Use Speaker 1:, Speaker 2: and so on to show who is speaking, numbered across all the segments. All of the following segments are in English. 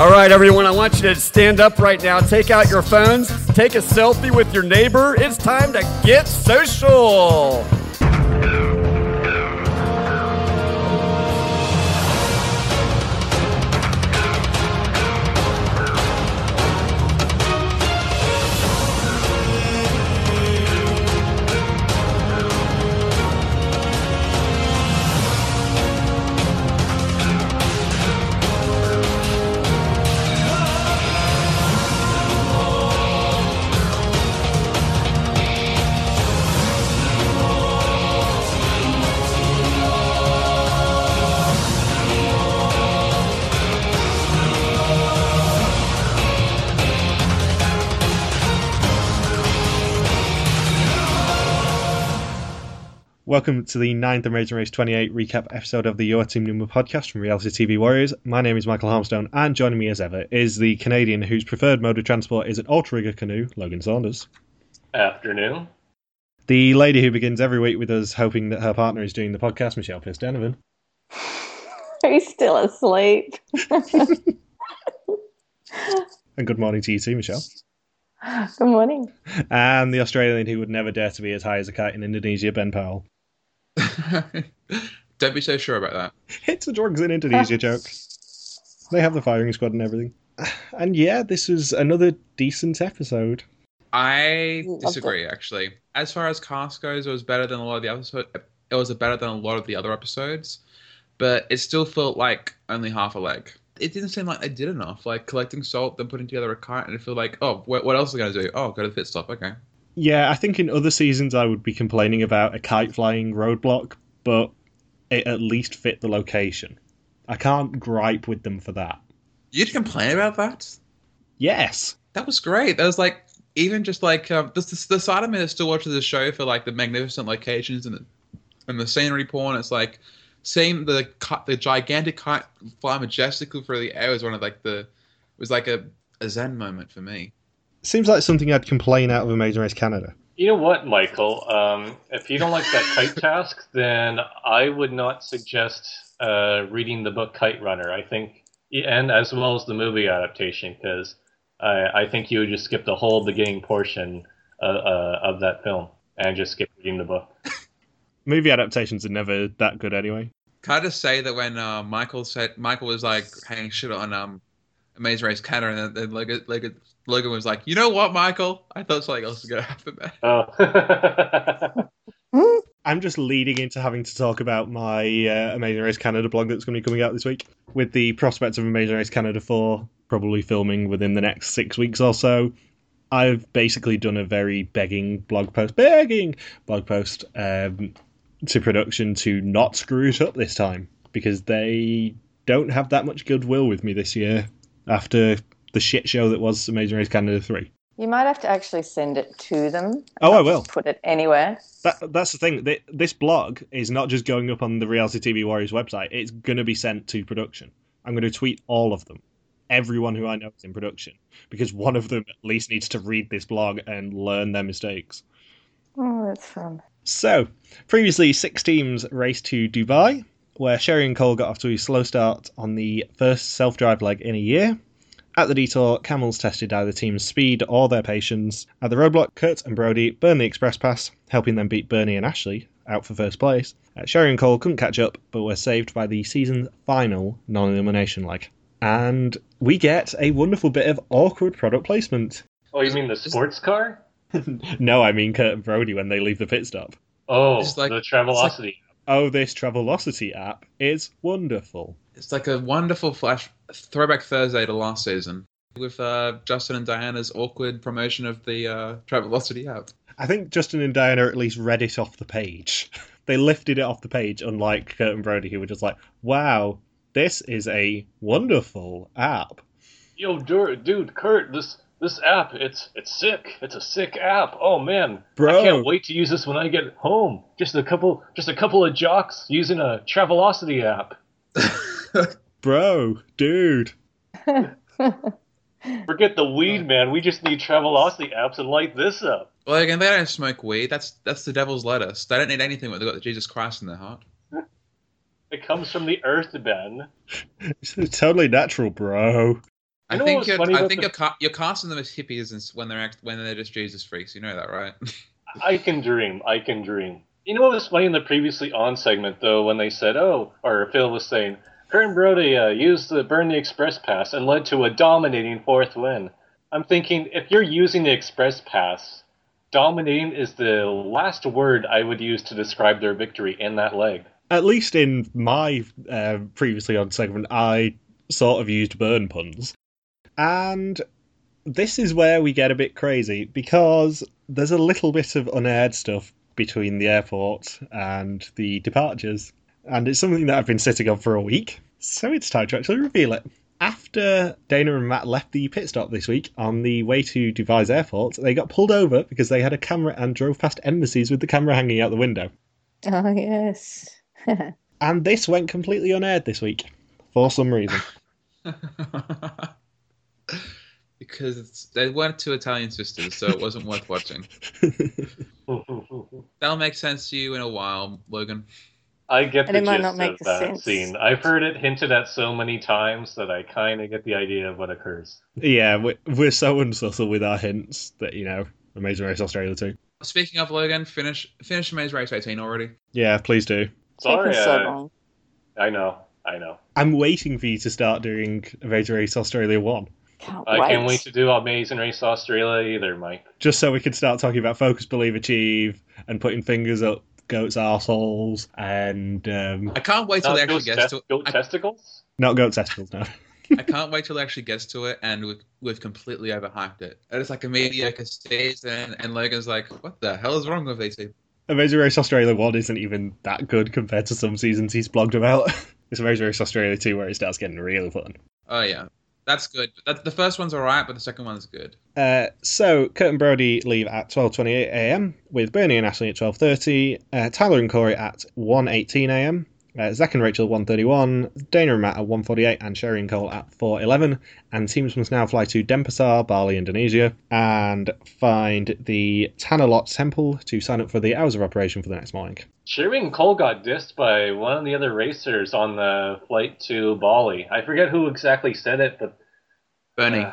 Speaker 1: All right, everyone, I want you to stand up right now. Take out your phones, take a selfie with your neighbor. It's time to get social.
Speaker 2: Welcome to the 9th Amazing Race 28 recap episode of the Your Team Number podcast from Reality TV Warriors. My name is Michael Harmstone, and joining me as ever is the Canadian whose preferred mode of transport is an outrigger canoe, Logan Saunders.
Speaker 3: Afternoon.
Speaker 2: The lady who begins every week with us hoping that her partner is doing the podcast, Michelle Pierce Donovan.
Speaker 4: He's still asleep.
Speaker 2: And good morning to you too, Michelle.
Speaker 4: Good morning.
Speaker 2: And the Australian who would never dare to be as high as a kite in Indonesia, Ben Powell.
Speaker 5: Don't be so sure about that.
Speaker 2: It's a drugs in Indonesia joke. They have the firing squad and everything. And yeah, this was another decent episode.
Speaker 5: I disagree. Actually, as far as cast goes, it was better than a lot of the episode. It was better than a lot of the other episodes, but it still felt like only half a leg. It didn't seem like they did enough. Like collecting salt, then putting together a cart, and I feel like, oh, what, what else are they going to do? Oh, go to the pit stop. Okay.
Speaker 2: Yeah, I think in other seasons I would be complaining about a kite flying roadblock, but it at least fit the location. I can't gripe with them for that.
Speaker 5: You'd complain about that?
Speaker 2: Yes.
Speaker 5: That was great. That was like even just like um, the, the, the side of me that still watches the show for like the magnificent locations and the and the scenery porn. It's like seeing the the gigantic kite fly majestically through the air was one of like the it was like a, a zen moment for me.
Speaker 2: Seems like something I'd complain out of a Amazing Race Canada.
Speaker 3: You know what, Michael? Um, if you don't like that kite task, then I would not suggest uh, reading the book Kite Runner. I think, and as well as the movie adaptation, because I, I think you would just skip the whole beginning portion uh, uh, of that film and just skip reading the book.
Speaker 2: Movie adaptations are never that good anyway.
Speaker 5: Can I just say that when uh, Michael said Michael was like hanging shit on um, Amazing Race Canada, and then, then Logan, Logan, Logan was like, "You know what, Michael? I thought something else was gonna happen there."
Speaker 3: Oh.
Speaker 2: I'm just leading into having to talk about my uh, Amazing Race Canada blog that's going to be coming out this week, with the prospects of Amazing Race Canada 4 probably filming within the next six weeks or so. I've basically done a very begging blog post, begging blog post um, to production to not screw it up this time because they don't have that much goodwill with me this year after the shit show that was Amazing Race Canada 3.
Speaker 4: You might have to actually send it to them.
Speaker 2: Oh, I will.
Speaker 4: just Put it anywhere.
Speaker 2: That, that's the thing. This blog is not just going up on the Reality TV Warriors website. It's going to be sent to production. I'm going to tweet all of them, everyone who I know is in production, because one of them at least needs to read this blog and learn their mistakes.
Speaker 4: Oh, that's fun.
Speaker 2: So, previously, six teams raced to Dubai, where Sherry and Cole got off to a slow start on the first self drive leg in a year. At the detour, Camels tested either team's speed or their patience. At the roadblock, Kurt and Brody burned the express pass, helping them beat Bernie and Ashley out for first place. Uh, Sherry and Cole couldn't catch up, but were saved by the season's final non elimination leg. And we get a wonderful bit of awkward product placement.
Speaker 3: oh, you mean the sports car?
Speaker 2: no, I mean Kurt and Brody when they leave the pit stop.
Speaker 3: Oh,
Speaker 5: It's like-
Speaker 3: the Travelocity.
Speaker 2: Oh, this Travelocity app is wonderful.
Speaker 5: It's like a wonderful flash throwback Thursday to last season with uh, Justin and Diana's awkward promotion of the uh, Travelocity app.
Speaker 2: I think Justin and Diana at least read it off the page. they lifted it off the page, unlike Kurt and Brody, who were just like, wow, this is a wonderful app.
Speaker 3: Yo, dur- dude, Kurt, this this app, it's it's sick. It's a sick app. Oh man,
Speaker 2: Bro.
Speaker 3: I can't wait to use this when I get home. Just a couple, just a couple of jocks using a Travelocity app.
Speaker 2: Bro, dude.
Speaker 3: Forget the weed, man. We just need Travelocity apps and light this up.
Speaker 5: Well, again, they don't smoke weed. That's that's the devil's lettuce. They don't need anything when they've got the Jesus Christ in their heart.
Speaker 3: It comes from the earth, Ben.
Speaker 2: It's totally natural, bro.
Speaker 5: I
Speaker 3: You know
Speaker 5: think you're,
Speaker 3: funny
Speaker 5: I think
Speaker 3: the-
Speaker 5: you're, ca- you're casting them as hippies and when they're act- when they're just Jesus freaks. You know that, right?
Speaker 3: I can dream. I can dream. You know what was funny in the previously on segment though when they said, "Oh," or Phil was saying, "Kern Brody uh, used the burn the express pass and led to a dominating fourth win." I'm thinking if you're using the express pass, dominating is the last word I would use to describe their victory in that leg.
Speaker 2: At least in my uh, previously on segment, I sort of used burn puns. And this is where we get a bit crazy because there's a little bit of unaired stuff between the airport and the departures. And it's something that I've been sitting on for a week. So it's time to actually reveal it. After Dana and Matt left the pit stop this week on the way to Dubai's airport, they got pulled over because they had a camera and drove past embassies with the camera hanging out the window.
Speaker 4: Oh, yes.
Speaker 2: And this went completely unaired this week for some reason.
Speaker 5: because they weren't two Italian sisters, so it wasn't worth watching. That'll make sense to you in a while, Logan.
Speaker 3: I get
Speaker 4: And
Speaker 3: the
Speaker 4: it might
Speaker 3: gist
Speaker 4: not make
Speaker 3: of that
Speaker 4: sense.
Speaker 3: scene. I've heard it hinted at so many times that I kind of get the idea of what occurs.
Speaker 2: yeah, we're, we're so unsubtle with our hints that, you know, Amazing Race Australia too.
Speaker 5: Speaking of Logan, finish finish Amazing Race 18 already.
Speaker 2: Yeah, please do.
Speaker 3: Sorry,
Speaker 4: so
Speaker 3: uh,
Speaker 4: long.
Speaker 3: I know, I know.
Speaker 2: I'm waiting for you to start doing Amazing Race Australia 1,
Speaker 4: Can't
Speaker 3: I
Speaker 4: wait.
Speaker 3: can't wait to do Amazing Race Australia either, Mike.
Speaker 2: just so we can start talking about Focus, Believe, Achieve, and putting fingers up goats' arseholes, and um,
Speaker 5: I can't wait till
Speaker 3: Not
Speaker 5: they actually
Speaker 3: goat,
Speaker 5: gets
Speaker 3: test-
Speaker 5: to
Speaker 3: goat
Speaker 5: I,
Speaker 3: testicles?
Speaker 2: not goat testicles no.
Speaker 5: I can't wait till it actually gets to it, and we've, we've completely overhyped it. And it's like a mediocre season, and Logan's like, "What the hell is wrong with these people?"
Speaker 2: Amazing Race Australia 1 isn't even that good compared to some seasons he's blogged about. it's Amazing Race Australia 2 where it starts getting really fun.
Speaker 5: Oh yeah, that's good. That, the first one's alright, but the second one's good.
Speaker 2: Uh, so Kurt and Brody leave at 12:28 a.m. with Bernie and Ashley at 12:30, uh, Tyler and Korey at 1:18 a.m. Uh, Zach and Rachel 131, Dana and Matt at 1:48, and Sherry and Cole at 4:11. And teams must now fly to Denpasar, Bali, Indonesia, and find the Tanah Lot Temple to sign up for the hours of operation for the next morning.
Speaker 3: Sherry and Cole got dissed by one of the other racers on the flight to Bali. I forget who exactly said it, but
Speaker 5: Bernie,
Speaker 3: uh,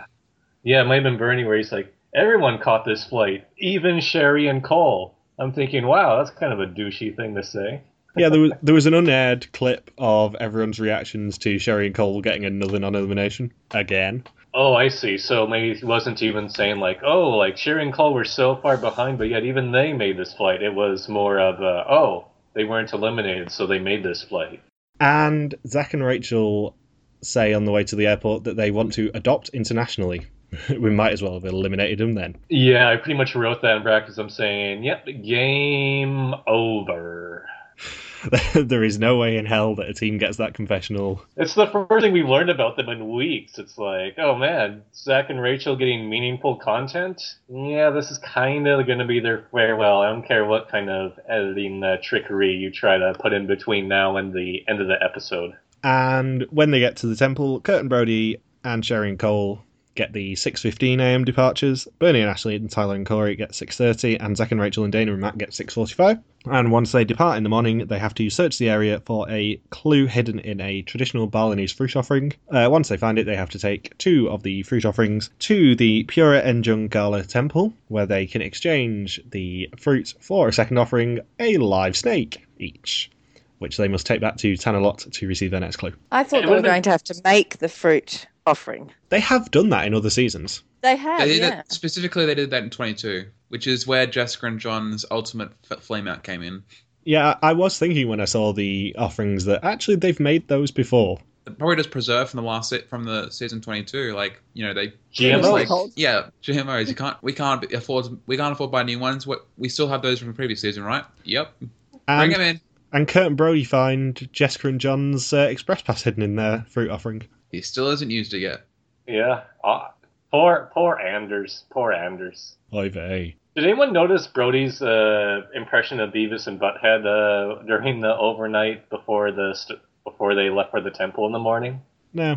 Speaker 3: yeah, it might have been Bernie where he's like, everyone caught this flight, even Sherry and Cole. I'm thinking, wow, that's kind of a douchey thing to say.
Speaker 2: Yeah, there was, there was an unaired clip of everyone's reactions to Sherry and Cole getting another non-elimination again.
Speaker 3: Oh, I see. So maybe he wasn't even saying like, oh, like Sherry and Cole were so far behind, but yet even they made this flight. It was more of a, oh, they weren't eliminated, so they made this flight.
Speaker 2: And Zach and Rachel say on the way to the airport that they want to adopt internationally. we might as well have eliminated them then.
Speaker 3: Yeah, I pretty much wrote that in brackets. I'm saying, yep, game over.
Speaker 2: there is no way in hell that a team gets that confessional.
Speaker 3: It's the first thing we've learned about them in weeks. It's like, oh man, Zach and Rachel getting meaningful content. Yeah, this is kind of going to be their farewell. I don't care what kind of editing uh, trickery you try to put in between now and the end of the episode.
Speaker 2: And when they get to the temple, Kurt and Brody and Sherry and Cole get the 6.15 a.m. departures. Bernie and Ashley and Tyler and Korey get 6.30 and Zach and Rachel and Dana and Matt get 6.45. And once they depart in the morning, they have to search the area for a clue hidden in a traditional Balinese fruit offering. Uh, once they find it, they have to take two of the fruit offerings to the Pura Enjung Galuh temple, where they can exchange the fruit for a second offering, a live snake each, which they must take back to Tanah Lot to receive their next clue.
Speaker 4: I thought
Speaker 3: It
Speaker 4: they were going to have to make the fruit offering.
Speaker 2: They have done that in other seasons.
Speaker 4: They have,
Speaker 5: they did
Speaker 4: yeah.
Speaker 5: that, specifically they did that in 22, which is where Jessica and John's ultimate f- flame out came in.
Speaker 2: Yeah, I was thinking when I saw the offerings that actually they've made those before.
Speaker 5: Probably just preserved from the last se- from the season 22. Like you know they
Speaker 3: GMOs.
Speaker 5: like, yeah GMOs. You can't we can't afford we can't afford buy new ones. What we still have those from the previous season, right? Yep. Bring
Speaker 2: And,
Speaker 5: them in.
Speaker 2: and Kurt and Brody find Jessica and John's uh, express pass hidden in their fruit offering.
Speaker 5: He still hasn't used it yet.
Speaker 3: Yeah. Uh, poor, poor Anders. Poor Anders.
Speaker 2: Oy vey.
Speaker 3: Did anyone notice Brody's uh, impression of Beavis and Butthead uh, during the overnight before the st- before they left for the temple in the morning?
Speaker 2: No.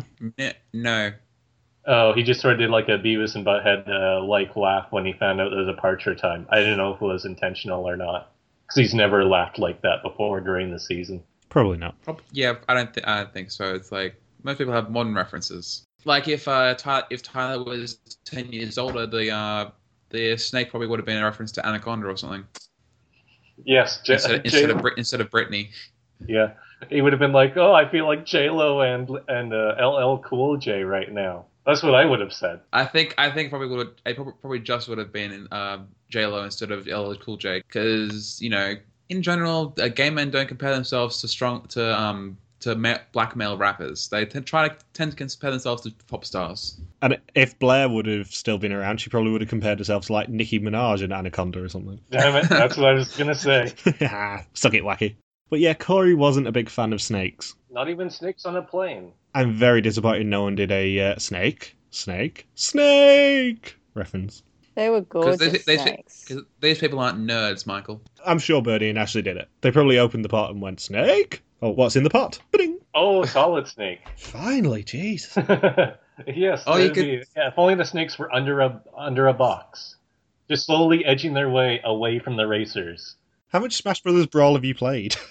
Speaker 5: No.
Speaker 3: Oh, he just sort of did like a Beavis and Butthead uh, like laugh when he found out it was departure time. I didn't know if it was intentional or not because he's never laughed like that before during the season.
Speaker 2: Probably not.
Speaker 5: Yeah, I don't. Th- I don't think so. It's like most people have modern references. Like if uh, Ty- if Tyler was ten years older, the uh, the snake probably would have been a reference to Anaconda or something
Speaker 3: Yes, J-
Speaker 5: instead,
Speaker 3: J-
Speaker 5: instead of Brit- instead of Britney.
Speaker 3: yeah. He would have been like, "Oh, I feel like J Lo and and uh, LL Cool J right now." That's what I would have said.
Speaker 5: I think I think probably would it probably, probably just would have been um, J Lo instead of LL Cool J because you know in general uh, gay men don't compare themselves to strong to um to ma- black male rappers. They t- try to tend to compare themselves to pop stars.
Speaker 2: And if Blair would have still been around, she probably would have compared herself to like Nicki Minaj and Anaconda or something.
Speaker 3: Damn it, that's what I was gonna say.
Speaker 2: Suck it, wacky. But yeah, Korey wasn't a big fan of snakes.
Speaker 3: Not even snakes on a plane.
Speaker 2: I'm very disappointed no one did a uh, snake, snake, snake reference.
Speaker 4: They were
Speaker 5: Because
Speaker 4: gorgeous
Speaker 5: they, they,
Speaker 4: snakes.
Speaker 5: cause these people aren't nerds, Michael.
Speaker 2: I'm sure Bernie and Ashley did it. They probably opened the pot and went, snake? Oh, what's in the pot? Ba-ding.
Speaker 3: Oh, solid snake.
Speaker 2: Finally, jeez.
Speaker 3: yes.
Speaker 5: Oh, you
Speaker 3: that'd be- yeah, if only the snakes were under a under a box, just slowly edging their way away from the racers.
Speaker 2: How much Smash Brothers Brawl have you played?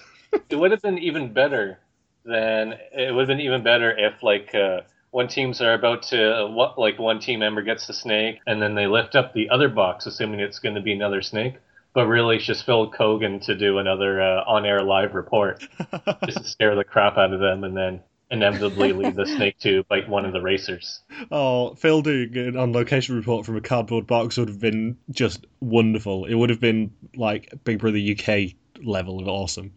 Speaker 3: It would have been even better than it would have been even better if like uh, when teams are about to what like one team member gets the snake and then they lift up the other box, assuming it's going to be another snake. But really, it's just Phil Keoghan to do another uh, on-air live report, just to scare the crap out of them, and then inevitably lead the snake to bite one of the racers.
Speaker 2: oh, Phil doing an on location report from a cardboard box would have been just wonderful. It would have been like Big Brother UK level of awesome.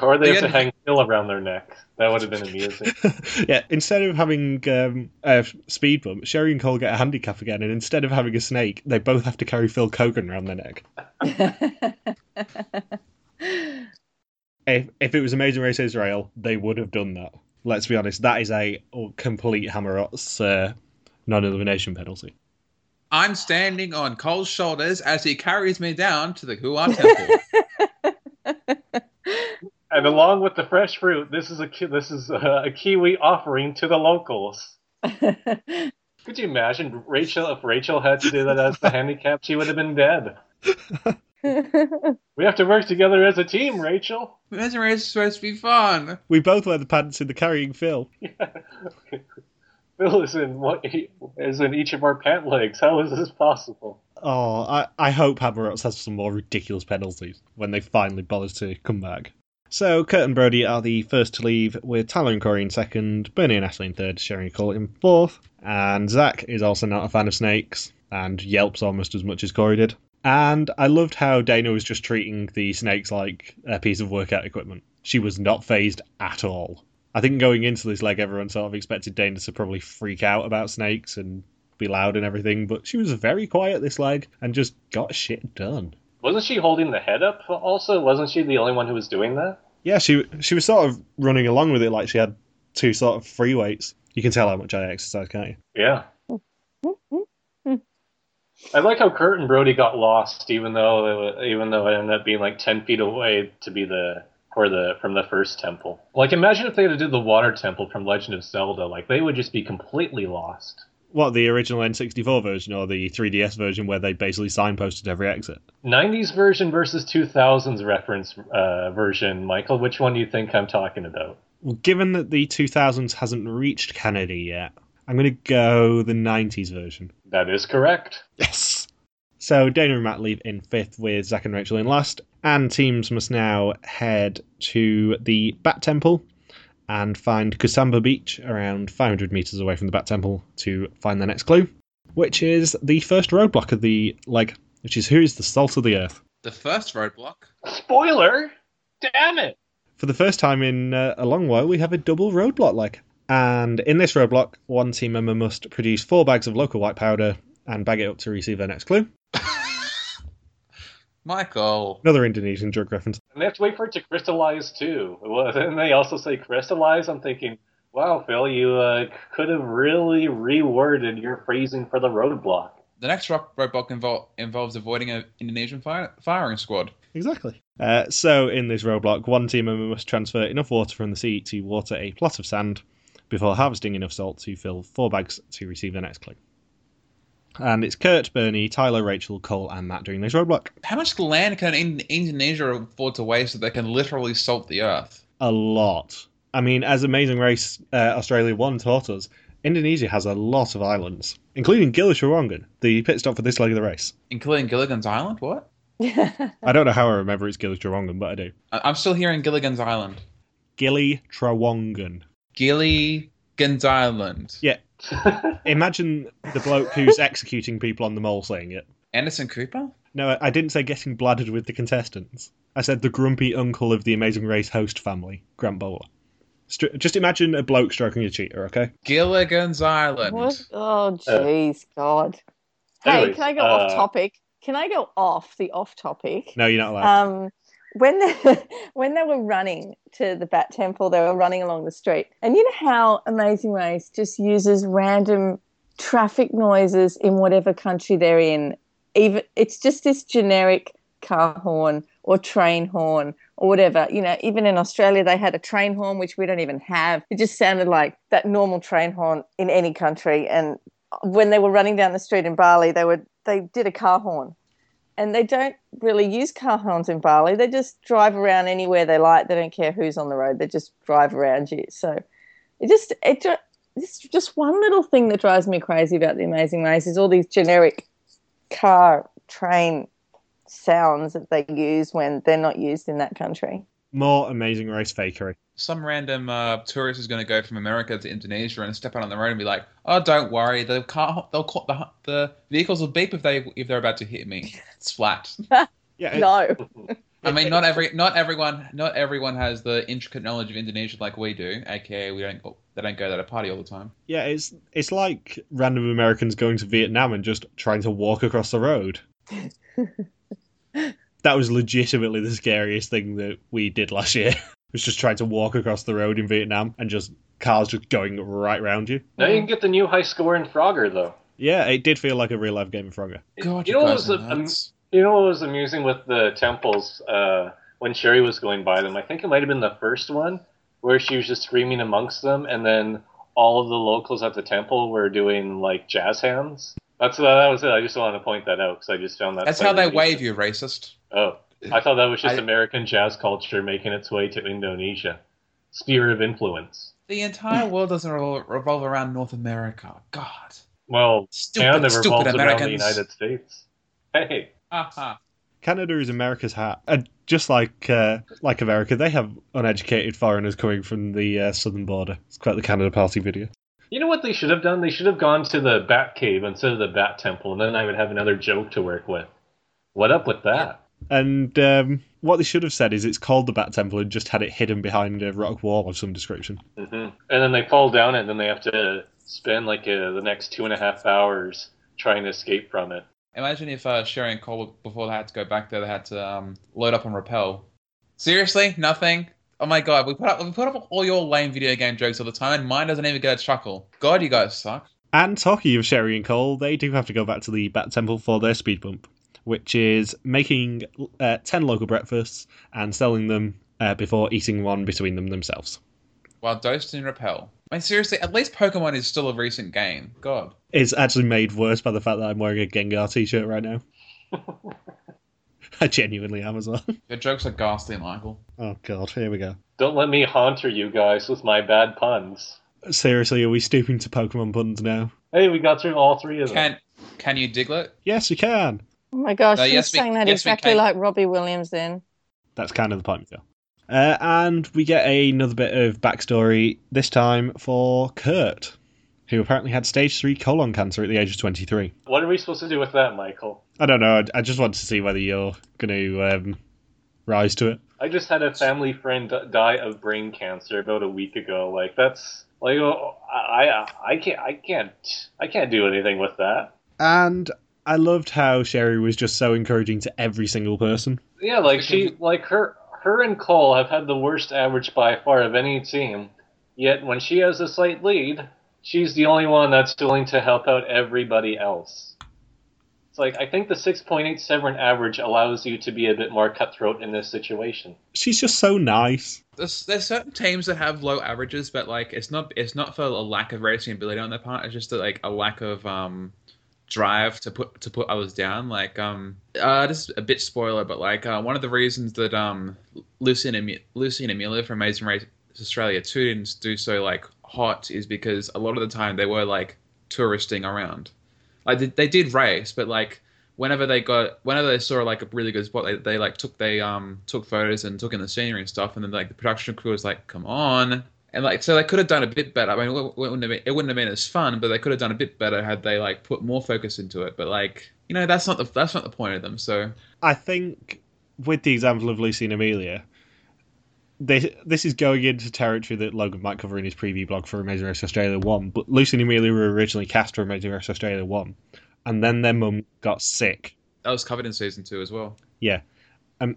Speaker 3: Or they
Speaker 5: They
Speaker 3: have to hang Phil around their neck. That would have been amusing.
Speaker 2: yeah, instead of having um, a speed bump, Sherry and Cole get a handicap again, and instead of having a snake, they both have to carry Phil Keoghan around their neck. If, if it was Amazing Race Israel, they would have done that. Let's be honest, that is a complete HaMerotz uh, non elimination penalty.
Speaker 5: I'm standing on Cole's shoulders as he carries me down to the Huan Temple.
Speaker 3: and along with the fresh fruit, this is a this is a, a kiwi offering to the locals. Could you imagine Rachel if Rachel had to do that as the handicap? She would have been dead. We have to work together as a team, Rachel.
Speaker 5: Amazing Race is supposed to be fun.
Speaker 2: We both wear the pants in the carrying Phil.
Speaker 3: Phil is in what is in each of our pant legs. How is this possible?
Speaker 2: Oh, I, I hope HaMerotz has some more ridiculous penalties when they finally bother to come back. So, Kurt and Brody are the first to leave, with Tyler and Korey in second, Bernie and Ashley in third, Sherry and Cole in fourth, and Zach is also not a fan of snakes and yelps almost as much as Korey did. And I loved how Dana was just treating the snakes like a piece of workout equipment. She was not phased at all. I think going into this leg, everyone sort of expected Dana to probably freak out about snakes and be loud and everything, but she was very quiet this leg and just got shit done.
Speaker 3: Wasn't she holding the head up? Also, wasn't she the only one who was doing that?
Speaker 2: Yeah, she she was sort of running along with it like she had two sort of free weights. You can tell how much I exercise, can't you?
Speaker 3: Yeah. I like how Kurt and Brody got lost, even though it wa- even though it ended up being like ten feet away to be the for the from the first temple. Like, imagine if they had to do the water temple from Legend of Zelda. Like, they would just be completely lost.
Speaker 2: What the original N64 version or the 3DS version where they basically signposted every exit?
Speaker 3: 90s version versus 2000s reference uh, version, Michael. Which one do you think I'm talking about?
Speaker 2: Well, given that the 2000s hasn't reached Canada yet, I'm going to go the 90s version.
Speaker 3: That is correct.
Speaker 2: Yes. So Dana and Matt leave in fifth with Zach and Rachel in last, and teams must now head to the Bat Temple and find Kusamba Beach around 500 meters away from the Bat Temple to find their next clue, which is the first roadblock of the leg, which is who is the salt of the earth.
Speaker 5: The first roadblock.
Speaker 3: Spoiler! Damn it!
Speaker 2: For the first time in uh, a long while, we have a double roadblock leg. And in this roadblock, one team member must produce four bags of local white powder and bag it up to receive their next clue.
Speaker 5: Michael.
Speaker 2: Another Indonesian drug reference.
Speaker 3: And they have to wait for it to crystallize too. Well, And they also say crystallize. I'm thinking, wow, Phil, you uh, could have really reworded your phrasing for the roadblock.
Speaker 5: The next rock roadblock invol- involves avoiding an Indonesian fire- firing squad.
Speaker 2: Exactly. Uh, so, in this roadblock, one team member must transfer enough water from the sea to water a plot of sand before harvesting enough salt to fill four bags to receive the next clue. And it's Kurt, Bernie, Tyler, Rachel, Cole, and Matt doing this roadblock.
Speaker 5: How much land can in- Indonesia afford to waste so they can literally salt the earth?
Speaker 2: A lot. I mean, as Amazing Race uh, Australia 1 taught us, Indonesia has a lot of islands, including Gili Trawangan, the pit stop for this leg of the race.
Speaker 5: Including Gilligan's Island? What?
Speaker 2: I don't know how I remember it's Trawangan, but I do.
Speaker 5: I- I'm still hearing Gilligan's Island.
Speaker 2: Gili Trawangan.
Speaker 5: Gilligan's Island.
Speaker 2: Yeah. Imagine the bloke who's executing people on the mole saying it.
Speaker 5: Anderson Cooper?
Speaker 2: No, I- I didn't say getting bladdered with the contestants. I said the grumpy uncle of the Amazing Race host family, Grant Bowler. Str- just imagine a bloke stroking a cheater, okay?
Speaker 5: Gilligan's Island.
Speaker 4: What? Oh, jeez, God. Hey,
Speaker 3: anyways,
Speaker 4: can I go
Speaker 3: uh,
Speaker 4: off topic? Can I go off the off topic?
Speaker 2: No, you're not allowed.
Speaker 4: Um, when they, when they were running to the Bat Temple, they were running along the street, and you know how Amazing Race just uses random traffic noises in whatever country they're in. Even it's just this generic car horn or train horn or whatever. You know, even in Australia, they had a train horn which we don't even have. It just sounded like that normal train horn in any country. And when they were running down the street in Bali, they were they did a car horn and they don't really use car horns in Bali. They just drive around anywhere they like. They don't care who's on the road. They just drive around you. So it just it it's just one little thing that drives me crazy about the Amazing Race is all these generic car train sounds that they use when they're not used in that country.
Speaker 2: More Amazing Race fakery.
Speaker 5: Some random uh, tourist is going to go from America to Indonesia and step out on the road and be like, "Oh, don't worry, the car, they'll call, the the vehicles will beep if they if they're about to hit me. It's flat."
Speaker 2: Yeah,
Speaker 4: No.
Speaker 5: I mean, not every not everyone not everyone has the intricate knowledge of Indonesia like we do. AKA, we don't they don't go to a party all the time.
Speaker 2: yeah, it's it's like random Americans going to Vietnam and just trying to walk across the road. that was legitimately the scariest thing that we did last year. Was just trying to walk across the road in Vietnam and just cars just going right round you.
Speaker 3: Now you can get the new high score in Frogger though.
Speaker 2: Yeah, it did feel like a real life game of Frogger.
Speaker 5: God,
Speaker 3: you
Speaker 5: you,
Speaker 3: know what was
Speaker 5: are
Speaker 3: a- um,
Speaker 5: nuts.
Speaker 3: You know what was amusing with the temples uh, when Sherry was going by them? I think it might have been the first one where she was just screaming amongst them, and then all of the locals at the temple were doing like jazz hands. That's that was it. I just wanted to point that out because I just found that.
Speaker 5: That's how they wave you, racist.
Speaker 3: Oh, I thought that was just
Speaker 5: I-
Speaker 3: American jazz culture making its way to Indonesia. Sphere of influence.
Speaker 5: The entire world doesn't revolve around North America. God,
Speaker 3: Well,
Speaker 5: stupid,
Speaker 3: Canada
Speaker 5: stupid
Speaker 3: revolves around the
Speaker 5: Americans.
Speaker 3: United States. Hey,
Speaker 5: Aha.
Speaker 2: Canada is America's hat, and just like uh, like America, they have uneducated foreigners coming from the uh, southern border. It's quite the Canada Party video.
Speaker 3: you know what they should have done? They should have gone to the Bat Cave instead of the Bat Temple, and then I would have another joke to work with. What up with that?
Speaker 2: And um, what they should have said is it's called the Bat Temple and just had it hidden behind a rock wall of some description.
Speaker 3: hmm And then they fall down it, and then they have to spend like uh, the next two and a half hours trying to escape from it.
Speaker 5: Imagine if uh, Sherry and Cole, before they had to go back there, they had to um, load up on Repel. Seriously, nothing. Oh my god, we put up we put up all your lame video game jokes all the time, and mine doesn't even get a chuckle. God, you guys suck.
Speaker 2: And talking of Sherry and Cole, they do have to go back to the Bat Temple for their speed bump, which is making uh, 10 local breakfasts and selling them uh, before eating one between them themselves.
Speaker 5: While dosed in Repel. I mean, seriously, at least Pokemon is still a recent game. God.
Speaker 2: It's actually made worse by the fact that I'm wearing a Gengar t shirt right now. I genuinely am as well.
Speaker 5: Your jokes are ghastly, Michael.
Speaker 2: Oh god, here we go.
Speaker 3: Don't let me haunter you guys with my bad puns.
Speaker 2: Seriously, are we stooping to Pokemon puns now?
Speaker 3: Hey, we got through all three of them.
Speaker 5: Can can you Diglett?
Speaker 2: Yes, we can.
Speaker 4: Oh my gosh,
Speaker 5: Uh,
Speaker 4: you're
Speaker 5: yes, we-
Speaker 4: saying that
Speaker 5: yes,
Speaker 4: exactly like Robbie Williams then.
Speaker 2: That's kind of the point, Miguel. Uh, and we get another bit of backstory, this time for Kurt, who apparently had stage 3 colon cancer at the age of 23.
Speaker 3: What are we supposed to do with that, Michael?
Speaker 2: I don't know, I, I just wanted to see whether you're going to um, rise to it.
Speaker 3: I just had a family friend die of brain cancer about a week ago. Like that's like oh, I I I can't I can't I can't do anything with that.
Speaker 2: And I loved how Sherry was just so encouraging to every single person.
Speaker 3: Yeah, like she like her her and Cole have had the worst average by far of any team. Yet when she has a slight lead, she's the only one that's willing to help out everybody else. It's like I think the 6.87 average allows you to be a bit more cutthroat in this situation.
Speaker 2: She's just so nice.
Speaker 5: There's there's certain teams that have low averages, but like it's not it's not for a lack of racing ability on their part. It's just like a lack of um drive to put to put others down. Like um uh this is a bit spoiler, but like uh, one of the reasons that um Lucy and Emi- Lucy and Amelia from Amazing Race Australia two didn't do so like hot is because a lot of the time they were like touristing around. Like they, they did race, but like whenever they got whenever they saw like a really good spot, they, they like took they um took photos and took in the scenery and stuff, and then like the production crew was like, "Come on." And like, so they could have done a bit better. I mean, it wouldn't have been, it wouldn't have been as fun, but they could have done a bit better had they like put more focus into it. But like, you know, that's not the that's not the point of them. So
Speaker 2: I think with the example of Lucy and Amelia, this this is going into territory that Logan might cover in his preview blog for Amazing Race Australia One. But Lucy and Amelia were originally cast for Amazing Race Australia One, and then their mum got sick.
Speaker 5: that was covered in season two as well.
Speaker 2: Yeah, um,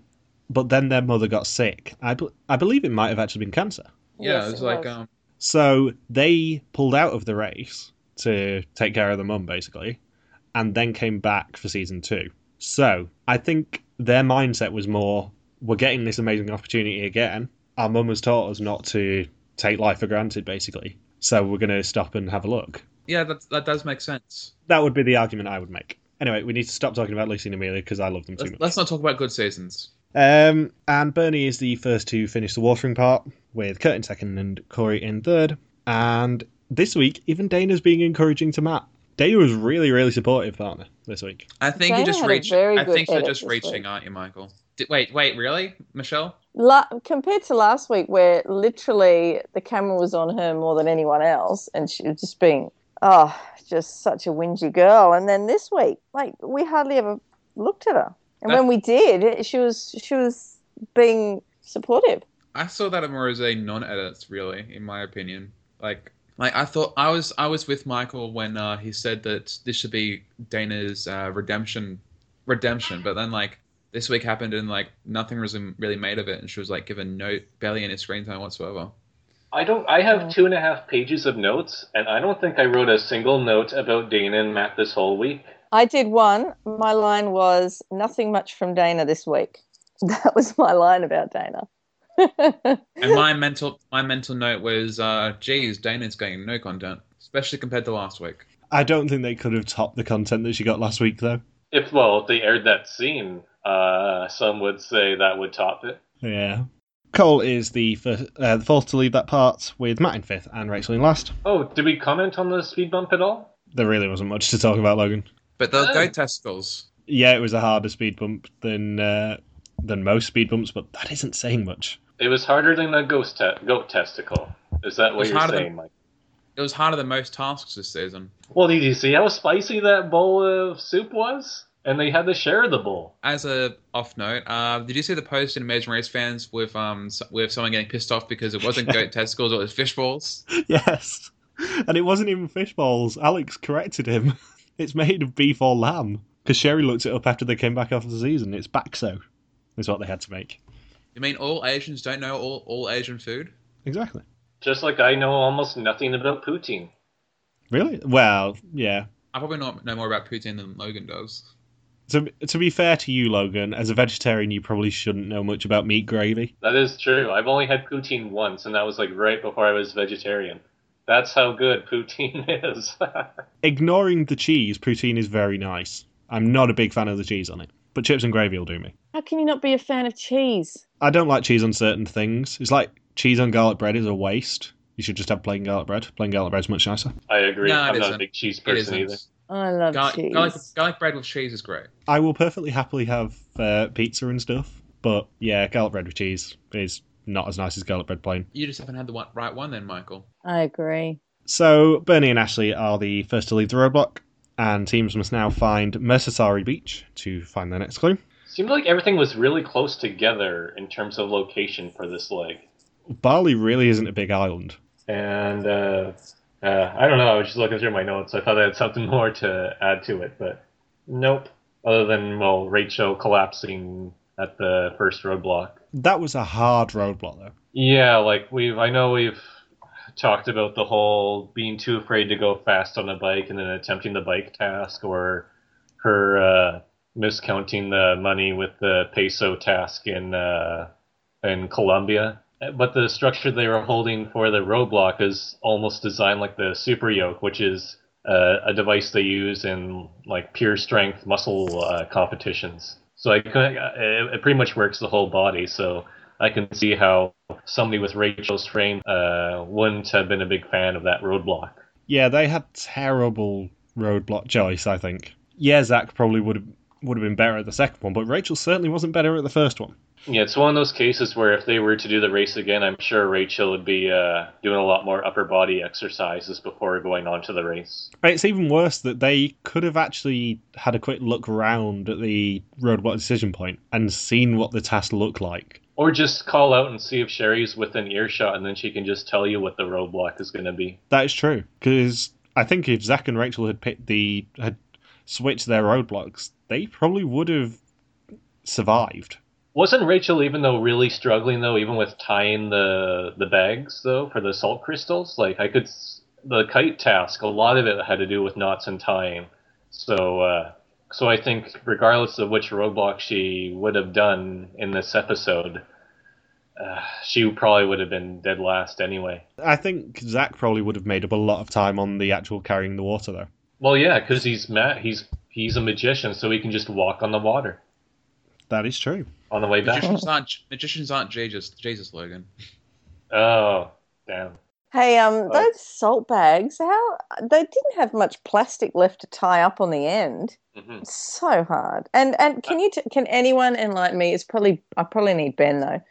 Speaker 2: but then their mother got sick. I be- I believe it might have actually been cancer.
Speaker 5: Yeah,
Speaker 4: Yes,
Speaker 5: it was
Speaker 4: it
Speaker 5: like
Speaker 4: was.
Speaker 5: um,
Speaker 2: So they pulled out of the race to take care of the mum, basically, and then came back for season two. So I think their mindset was more we're getting this amazing opportunity again. Our mum has taught us not to take life for granted, basically. So we're going to stop and have a look.
Speaker 5: yeah, that that does make sense.
Speaker 2: That would be the argument I would make. Anyway, we need to stop talking about Lucy and Amelia because I love them too
Speaker 5: Let's,
Speaker 2: much.
Speaker 5: let's not talk about good seasons.
Speaker 2: Um, and Bernie is the first to finish the watering part, with Kurt in second and Korey in third. And this week, even Dana's being encouraging to Matt. Dana was really, really supportive partner this week.
Speaker 5: I think
Speaker 4: Dana
Speaker 5: you're just
Speaker 4: had a
Speaker 5: reaching. I think you're just reaching,
Speaker 4: week.
Speaker 5: aren't you, Michael? Did, wait, wait, really, Michelle?
Speaker 4: La- compared to last week, where literally the camera was on her more than anyone else, and she was just being, oh, just such a whingy girl. And then this week, like we hardly ever looked at her, and
Speaker 5: That-
Speaker 4: when we did, she was she was being supportive.
Speaker 5: I saw that more as a non-edit, really, in my opinion. Like, like I thought I was I was with Michael when uh, he said that this should be Dana's uh, redemption, redemption. But then like this week happened and like nothing was really made of it, and she was like given no barely any screen time whatsoever.
Speaker 3: I don't. I have two and a half pages of notes, and I don't think I wrote a single note about Dana and Matt this whole week.
Speaker 4: I did one. My line was nothing much from Dana this week. That was my line about Dana.
Speaker 5: And my mental my mental note was, uh, geez, Dana's getting no content, especially compared to last week.
Speaker 2: I don't think they could have topped the content that she got last week, though.
Speaker 3: If well, if they aired that scene, uh, some would say that would top it.
Speaker 2: Yeah. Cole is the, first, uh, the fourth to leave that part, with Matt in fifth and Rachel in last.
Speaker 3: Oh, did we comment on the speed bump at all?
Speaker 2: There really wasn't much to talk about, Logan.
Speaker 5: But they'll
Speaker 3: Oh.
Speaker 5: go testicles.
Speaker 2: Yeah, it was a harder speed bump than uh, than most speed bumps, but that isn't saying much.
Speaker 3: It was harder than a ghost te- goat testicle. Is that what you're saying,
Speaker 5: than-
Speaker 3: Mike?
Speaker 5: It was harder than most tasks this season.
Speaker 3: Well, did you see how spicy that bowl of soup was? And they had to share the bowl.
Speaker 5: As a off note, uh, did you see the post in Amazing Race fans with um with someone getting pissed off because it wasn't goat testicles, it was fish balls?
Speaker 2: Yes. And it wasn't even fish balls. Alex corrected him. It's made of beef or lamb. Because Sherry looked it up after they came back after the season. It's bakso, is what they had to make.
Speaker 5: You mean all Asians don't know all, all Asian food?
Speaker 2: Exactly.
Speaker 3: Just like I know almost nothing about poutine.
Speaker 2: Really? Well, yeah.
Speaker 5: I probably not know more about poutine than Logan does.
Speaker 2: To, to be fair to you, Logan, as a vegetarian, you probably shouldn't know much about meat gravy.
Speaker 3: That is true. I've only had poutine once, and that was like right before I was vegetarian. That's how good poutine is.
Speaker 2: Ignoring the cheese, poutine is very nice. I'm not a big fan of the cheese on it, but chips and gravy will do me.
Speaker 4: How can you not be a fan of cheese?
Speaker 2: I don't like cheese on certain things. It's like cheese on garlic bread is a waste. You should just have plain garlic bread. Plain garlic bread's much nicer.
Speaker 3: I agree.
Speaker 5: No,
Speaker 3: I'm not a big cheese person either.
Speaker 4: I love
Speaker 5: Garlic,
Speaker 4: cheese.
Speaker 5: garlic, garlic bread with cheese is great.
Speaker 2: I will perfectly happily have uh, pizza and stuff, but yeah, garlic bread with cheese is not as nice as garlic bread plain.
Speaker 5: You just haven't had the one, right one then, Michael.
Speaker 4: I agree.
Speaker 2: So Bernie and Ashley are the first to leave the roadblock, and teams must now find Mertasari Beach to find their next clue.
Speaker 3: Seemed like everything was really close together in terms of location for this leg.
Speaker 2: Bali really isn't a big island.
Speaker 3: And uh, uh, I don't know. I was just looking through my notes. I thought I had something more to add to it, but nope. Other than well, Rachel collapsing at the first roadblock.
Speaker 2: That was a hard roadblock, though.
Speaker 3: Yeah, like we've. I know we've talked about the whole being too afraid to go fast on a bike and then attempting the bike task, or her uh, miscounting the money with the peso task in uh, in Colombia. But the structure they were holding for the roadblock is almost designed like the super yoke, which is uh, a device they use in like pure strength muscle uh, competitions. So I, could- it, it pretty much works the whole body. So I can see how somebody with Rachel's frame uh, wouldn't have been a big fan of that roadblock.
Speaker 2: Yeah, they had terrible roadblock choice. I think. Yeah, Zach probably would have would have been better at the second one, but Rachel certainly wasn't better at the first one.
Speaker 3: Yeah, it's one of those cases where if they were to do the race again, I'm sure Rachel would be uh, doing a lot more upper body exercises before going on to the race.
Speaker 2: It's even worse that they could have actually had a quick look around at the roadblock decision point and seen what the task looked like.
Speaker 3: Or just call out and see if Sherry's within earshot, and then she can just tell you what the roadblock is going to be.
Speaker 2: That is true, because I think if Zach and Rachel had picked the had switched their roadblocks, they probably would have survived.
Speaker 3: Wasn't Rachel even though really struggling though, even with tying the the bags though for the salt crystals? Like I could the kite task, a lot of it had to do with knots and tying. So uh, so I think regardless of which roadblock she would have done in this episode, uh, she probably would have been dead last anyway.
Speaker 2: I think Zach probably would have made up a lot of time on the actual carrying the water though.
Speaker 3: Well, yeah, because he's Matt. he's he's a magician, so he can just walk on the water.
Speaker 2: That is true.
Speaker 3: On the way back.
Speaker 5: Magicians aren't magicians aren't Jesus Jesus Logan.
Speaker 3: Oh, damn.
Speaker 4: Hey, um, those salt bags, how they didn't have much plastic left to tie up on the end.
Speaker 3: hmm
Speaker 4: So hard. And and can you t- can anyone enlighten me? It's probably I probably need Ben though.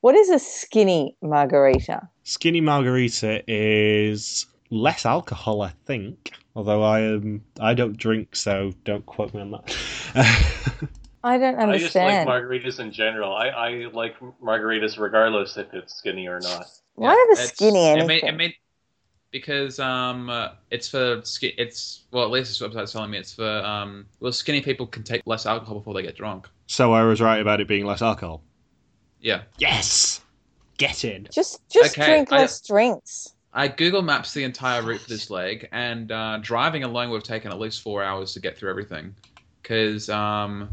Speaker 4: What is a skinny margarita?
Speaker 2: Skinny margarita is less alcohol, I think. Although I am, I don't drink, so don't quote me on that.
Speaker 4: I don't understand.
Speaker 3: I just like margaritas in general. I, I like margaritas regardless if it's skinny or not.
Speaker 4: Why are the
Speaker 5: It's-
Speaker 4: skinny
Speaker 5: It
Speaker 4: anything?
Speaker 5: made, it made because um uh, it's for ski- it's well at least this website's telling me it's for um well skinny people can take less alcohol before they get drunk.
Speaker 2: so I was right about it being less alcohol.
Speaker 5: Yeah.
Speaker 2: Yes, get in.
Speaker 4: just just
Speaker 5: Okay,
Speaker 4: drink
Speaker 5: I-
Speaker 4: less drinks.
Speaker 5: I Google Maps the entire route for this leg, and uh, driving alone would have taken at least four hours to get through everything. Because um,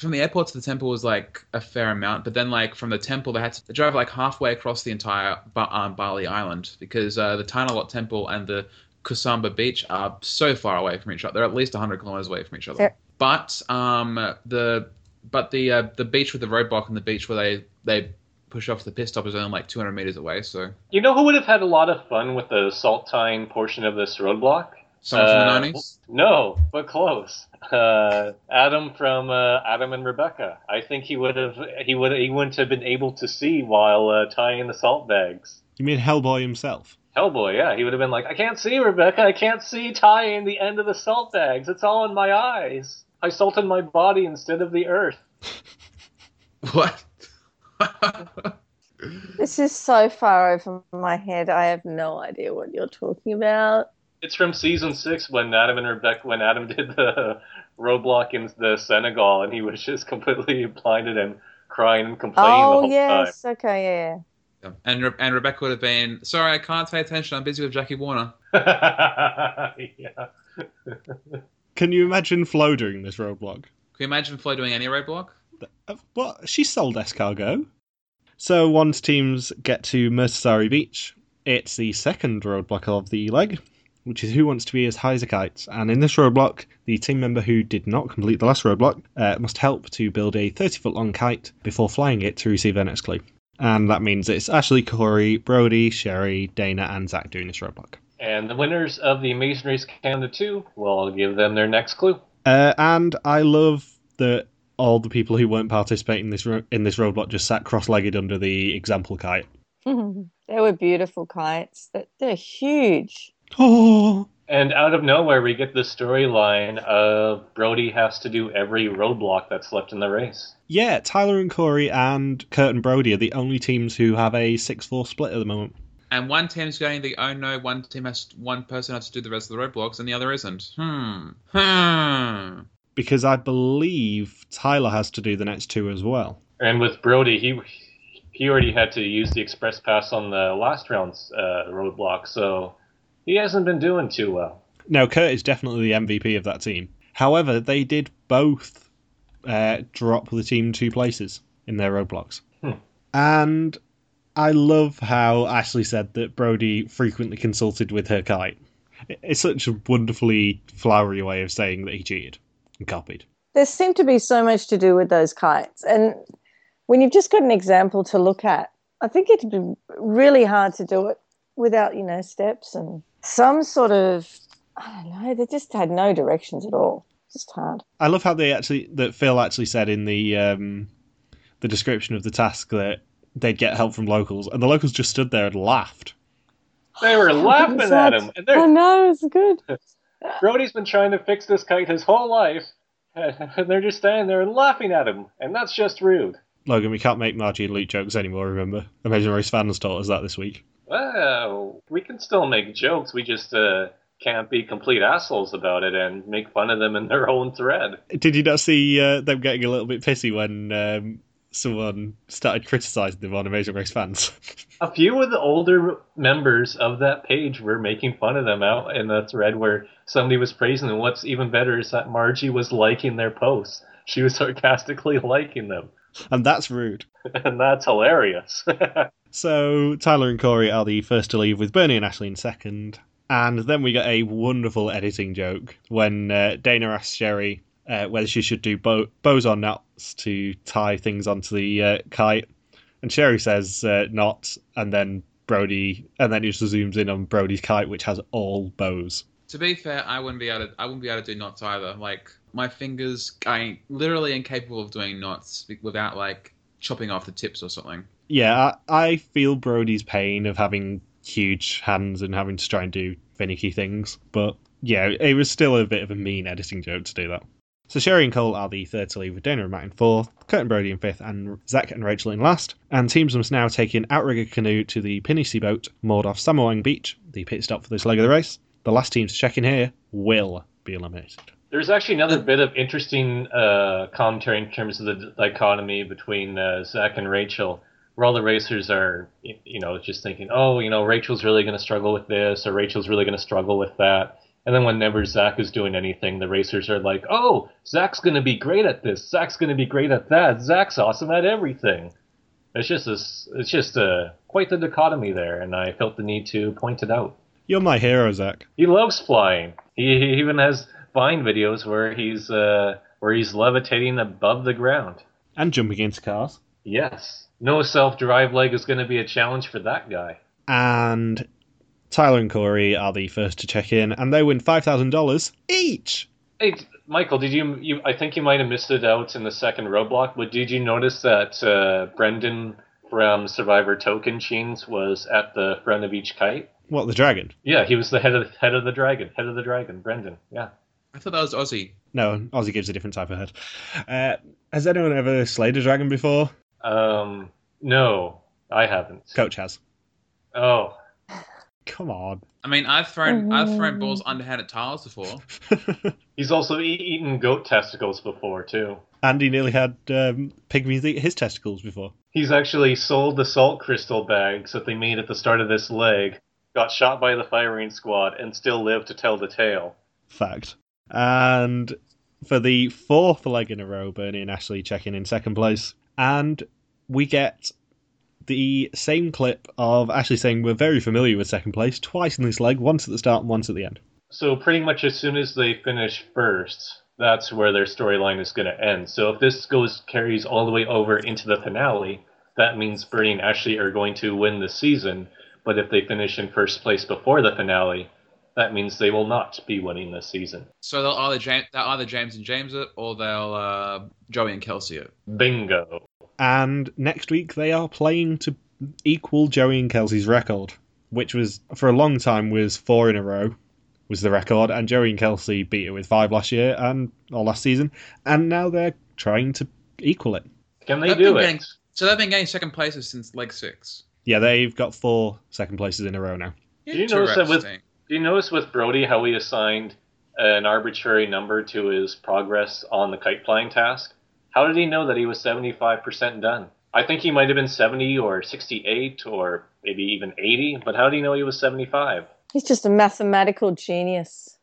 Speaker 5: from the airport to the temple was like a fair amount, but then like from the temple they had to drive like halfway across the entire ba- um, Bali Island because uh, the Tanah Lot Temple and the Kusamba Beach are so far away from each other. They're at least 100 kilometers away from each other.
Speaker 4: They're-
Speaker 5: But um, the but the uh, the beach with the roadblock and the beach where they they push off the pit stop is only like 200 meters away. So
Speaker 3: You know who would have had a lot of fun with the salt tying portion of this roadblock?
Speaker 5: Someone
Speaker 3: Uh,
Speaker 5: from the 90s.
Speaker 3: No, but close. Uh, Adam from uh, Adam and Rebecca. I think he would have he would he wouldn't have been able to see while uh, tying the salt bags.
Speaker 2: You mean Hellboy himself?
Speaker 3: Hellboy, yeah, he would have been like, I can't see Rebecca, I can't see tying the end of the salt bags. It's all in my eyes. I salted my body instead of the earth.
Speaker 5: What?
Speaker 4: This is so far over my head. I have no idea what you're talking about.
Speaker 3: It's from season six when Adam and Rebecca when Adam did the roadblock in the Senegal and he was just completely blinded and crying and complaining the
Speaker 4: Oh
Speaker 3: whole
Speaker 4: yes, okay, yeah.
Speaker 5: Yeah. And Re- and Rebecca would have been sorry, I can't pay attention. I'm busy with Jackie Warner.
Speaker 3: yeah.
Speaker 2: Can you imagine Flo doing this roadblock?
Speaker 5: Can you imagine Flo doing any roadblock?
Speaker 2: Uh, What? She sold escargot. So once teams get to Mertasari Beach, it's the second roadblock of the leg, which is who wants to be as high as a kite. And in this roadblock, the team member who did not complete the last roadblock uh, must help to build a 30 foot long kite before flying it to receive their next clue. And that means it's Ashley, Korey, Brody, Sherry, Dana, and Zach doing this roadblock.
Speaker 3: And the winners of the Amazing Race Canada 2, well, I'll give them their next clue.
Speaker 2: Uh, and I love that all the people who weren't participating in this ro- in this roadblock just sat cross-legged under the example kite.
Speaker 4: they were beautiful kites. They're, they're huge.
Speaker 2: Oh,
Speaker 3: And out of nowhere, we get the storyline of Brody has to do every roadblock that's left in the race.
Speaker 2: yeah. Tyler and Korey and Kurt and Brody are the only teams who have a six-four split at the moment.
Speaker 5: And one team's going the oh no, one team has one person has to do the rest of the roadblocks and the other isn't. Hmm. Hmm.
Speaker 2: Because I believe Tyler has to do the next two as well.
Speaker 3: And with Brody, he he already had to use the express pass on the last round's uh, roadblock, so he hasn't been doing too well.
Speaker 2: No, Kurt is definitely the MVP of that team. However, they did both uh, drop the team two places in their roadblocks.
Speaker 3: Hmm.
Speaker 2: And I love how Ashley said that Brody frequently consulted with her kite. It's such a wonderfully flowery way of saying that he cheated and copied.
Speaker 4: There seemed to be so much to do with those kites. And when you've just got an example to look at, I think it'd be really hard to do it without, you know, steps and some sort of, I don't know, they just had no directions at all. Just hard.
Speaker 2: I love how they actually that Phil actually said in the um, the description of the task that they'd get help from locals, and the locals just stood there and laughed.
Speaker 3: They were laughing at him. And
Speaker 4: I
Speaker 3: they're,
Speaker 4: know, it's good.
Speaker 3: Brody's been trying to fix this kite his whole life, and they're just standing there and laughing at him, and that's just rude.
Speaker 2: Logan, we can't make Margie and Luke jokes anymore. Remember, Amazing Race fans taught us that this week.
Speaker 3: Well, we can still make jokes. We just uh, can't be complete assholes about it and make fun of them in their own thread.
Speaker 2: Did you not see uh, them getting a little bit pissy when um, someone started criticising them on Amazing Race fans?
Speaker 3: A few of the older members of that page were making fun of them out in the thread where somebody was praising them. What's even better is that Margie was liking their posts. She was sarcastically liking them.
Speaker 2: and that's rude.
Speaker 3: And that's hilarious.
Speaker 2: So Tyler and Korey are the first to leave, with Bernie and Ashley in second. And then we get a wonderful editing joke when uh, Dana asks Sherry uh, whether she should do bow- bows or knots to tie things onto the uh, kite, and Sherry says uh, not, and then Brody, and then he just zooms in on Brody's kite, which has all bows.
Speaker 5: To be fair, I wouldn't be able to. I wouldn't be able to do knots either. Like my fingers, I literally incapable of doing knots without like chopping off the tips or something.
Speaker 2: Yeah, I, I feel Brody's pain of having huge hands and having to try and do finicky things, but yeah, it was still a bit of a mean editing joke to do that. So Sherry and Cole are the third to leave, with Dana and Matt in fourth, Kurt and Brody in fifth, and Zach and Rachel in last. And teams must now take an outrigger canoe to the Pinisi boat moored off Samoang Beach, the pit stop for this leg of the race. The last teams to check in here will be eliminated.
Speaker 3: There's actually another bit of interesting uh, commentary in terms of the dichotomy between uh, Zach and Rachel, where all the racers are, you know, just thinking, oh, you know, Rachel's really going to struggle with this, or Rachel's really going to struggle with that. And then whenever Zach is doing anything, the racers are like, oh, Zach's going to be great at this. Zach's going to be great at that. Zach's awesome at everything. It's just this, it's just uh, quite the dichotomy there, and I felt the need to point it out.
Speaker 2: You're my hero, Zach.
Speaker 3: He loves flying. He, he even has Vine videos where he's uh, where he's levitating above the ground.
Speaker 2: And jumping into cars.
Speaker 3: Yes, no self-drive leg is going to be a challenge for that guy.
Speaker 2: And Tyler and Korey are the first to check in, and they win $5,000 each.
Speaker 3: Hey, Michael, did you, you? I think you might have missed it out in the second roadblock, but did you notice that uh, Brendan from Survivor Tocantins was at the front of each kite?
Speaker 2: What, the dragon?
Speaker 3: Yeah, he was the head of the, head of the dragon, head of the dragon, Brendan. Yeah.
Speaker 5: I thought that was Ozzy.
Speaker 2: No, Ozzy gives a different type of head. Uh, has anyone ever slayed a dragon before?
Speaker 3: Um, no, I haven't.
Speaker 2: Coach has.
Speaker 3: Oh,
Speaker 2: Come on.
Speaker 5: I mean, I've thrown I've thrown balls underhand at tiles before.
Speaker 3: he's also e- eaten goat testicles before too.
Speaker 2: Andy nearly had um, pygmies eat his testicles before.
Speaker 3: He's actually sold the salt crystal bags that they made at the start of this leg, got shot by the firing squad, and still lived to tell the tale.
Speaker 2: Fact. And for the fourth leg in a row, Bernie and Ashley checking in second place. And we get the same clip of Ashley saying we're very familiar with second place twice in this leg, once at the start and once at the end.
Speaker 3: So pretty much as soon as they finish first, that's where their storyline is going to end. So if this goes carries all the way over into the finale, that means Bernie and Ashley are going to win the season. But if they finish in first place before the finale, that means they will not be winning this season.
Speaker 5: So they'll either James, they'll either James and James it, or they'll uh, Joey and Kelsey it.
Speaker 3: Bingo.
Speaker 2: And next week they are playing to equal Joey and Kelsey's record, which was for a long time was four in a row was the record, and Joey and Kelsey beat it with five last year and or last season, and now they're trying to equal it.
Speaker 3: Can they
Speaker 5: They've
Speaker 3: do it?
Speaker 5: getting- so they've been getting second places since leg six.
Speaker 2: Yeah, they've got four second places in a row now.
Speaker 3: Do you notice that with- Do you notice with Brody how he assigned an arbitrary number to his progress on the kite flying task? How did he know that he was 75% done? I think he might have been 70 or 68 or maybe even 80, but how did he know he was 75?
Speaker 4: He's just a mathematical genius.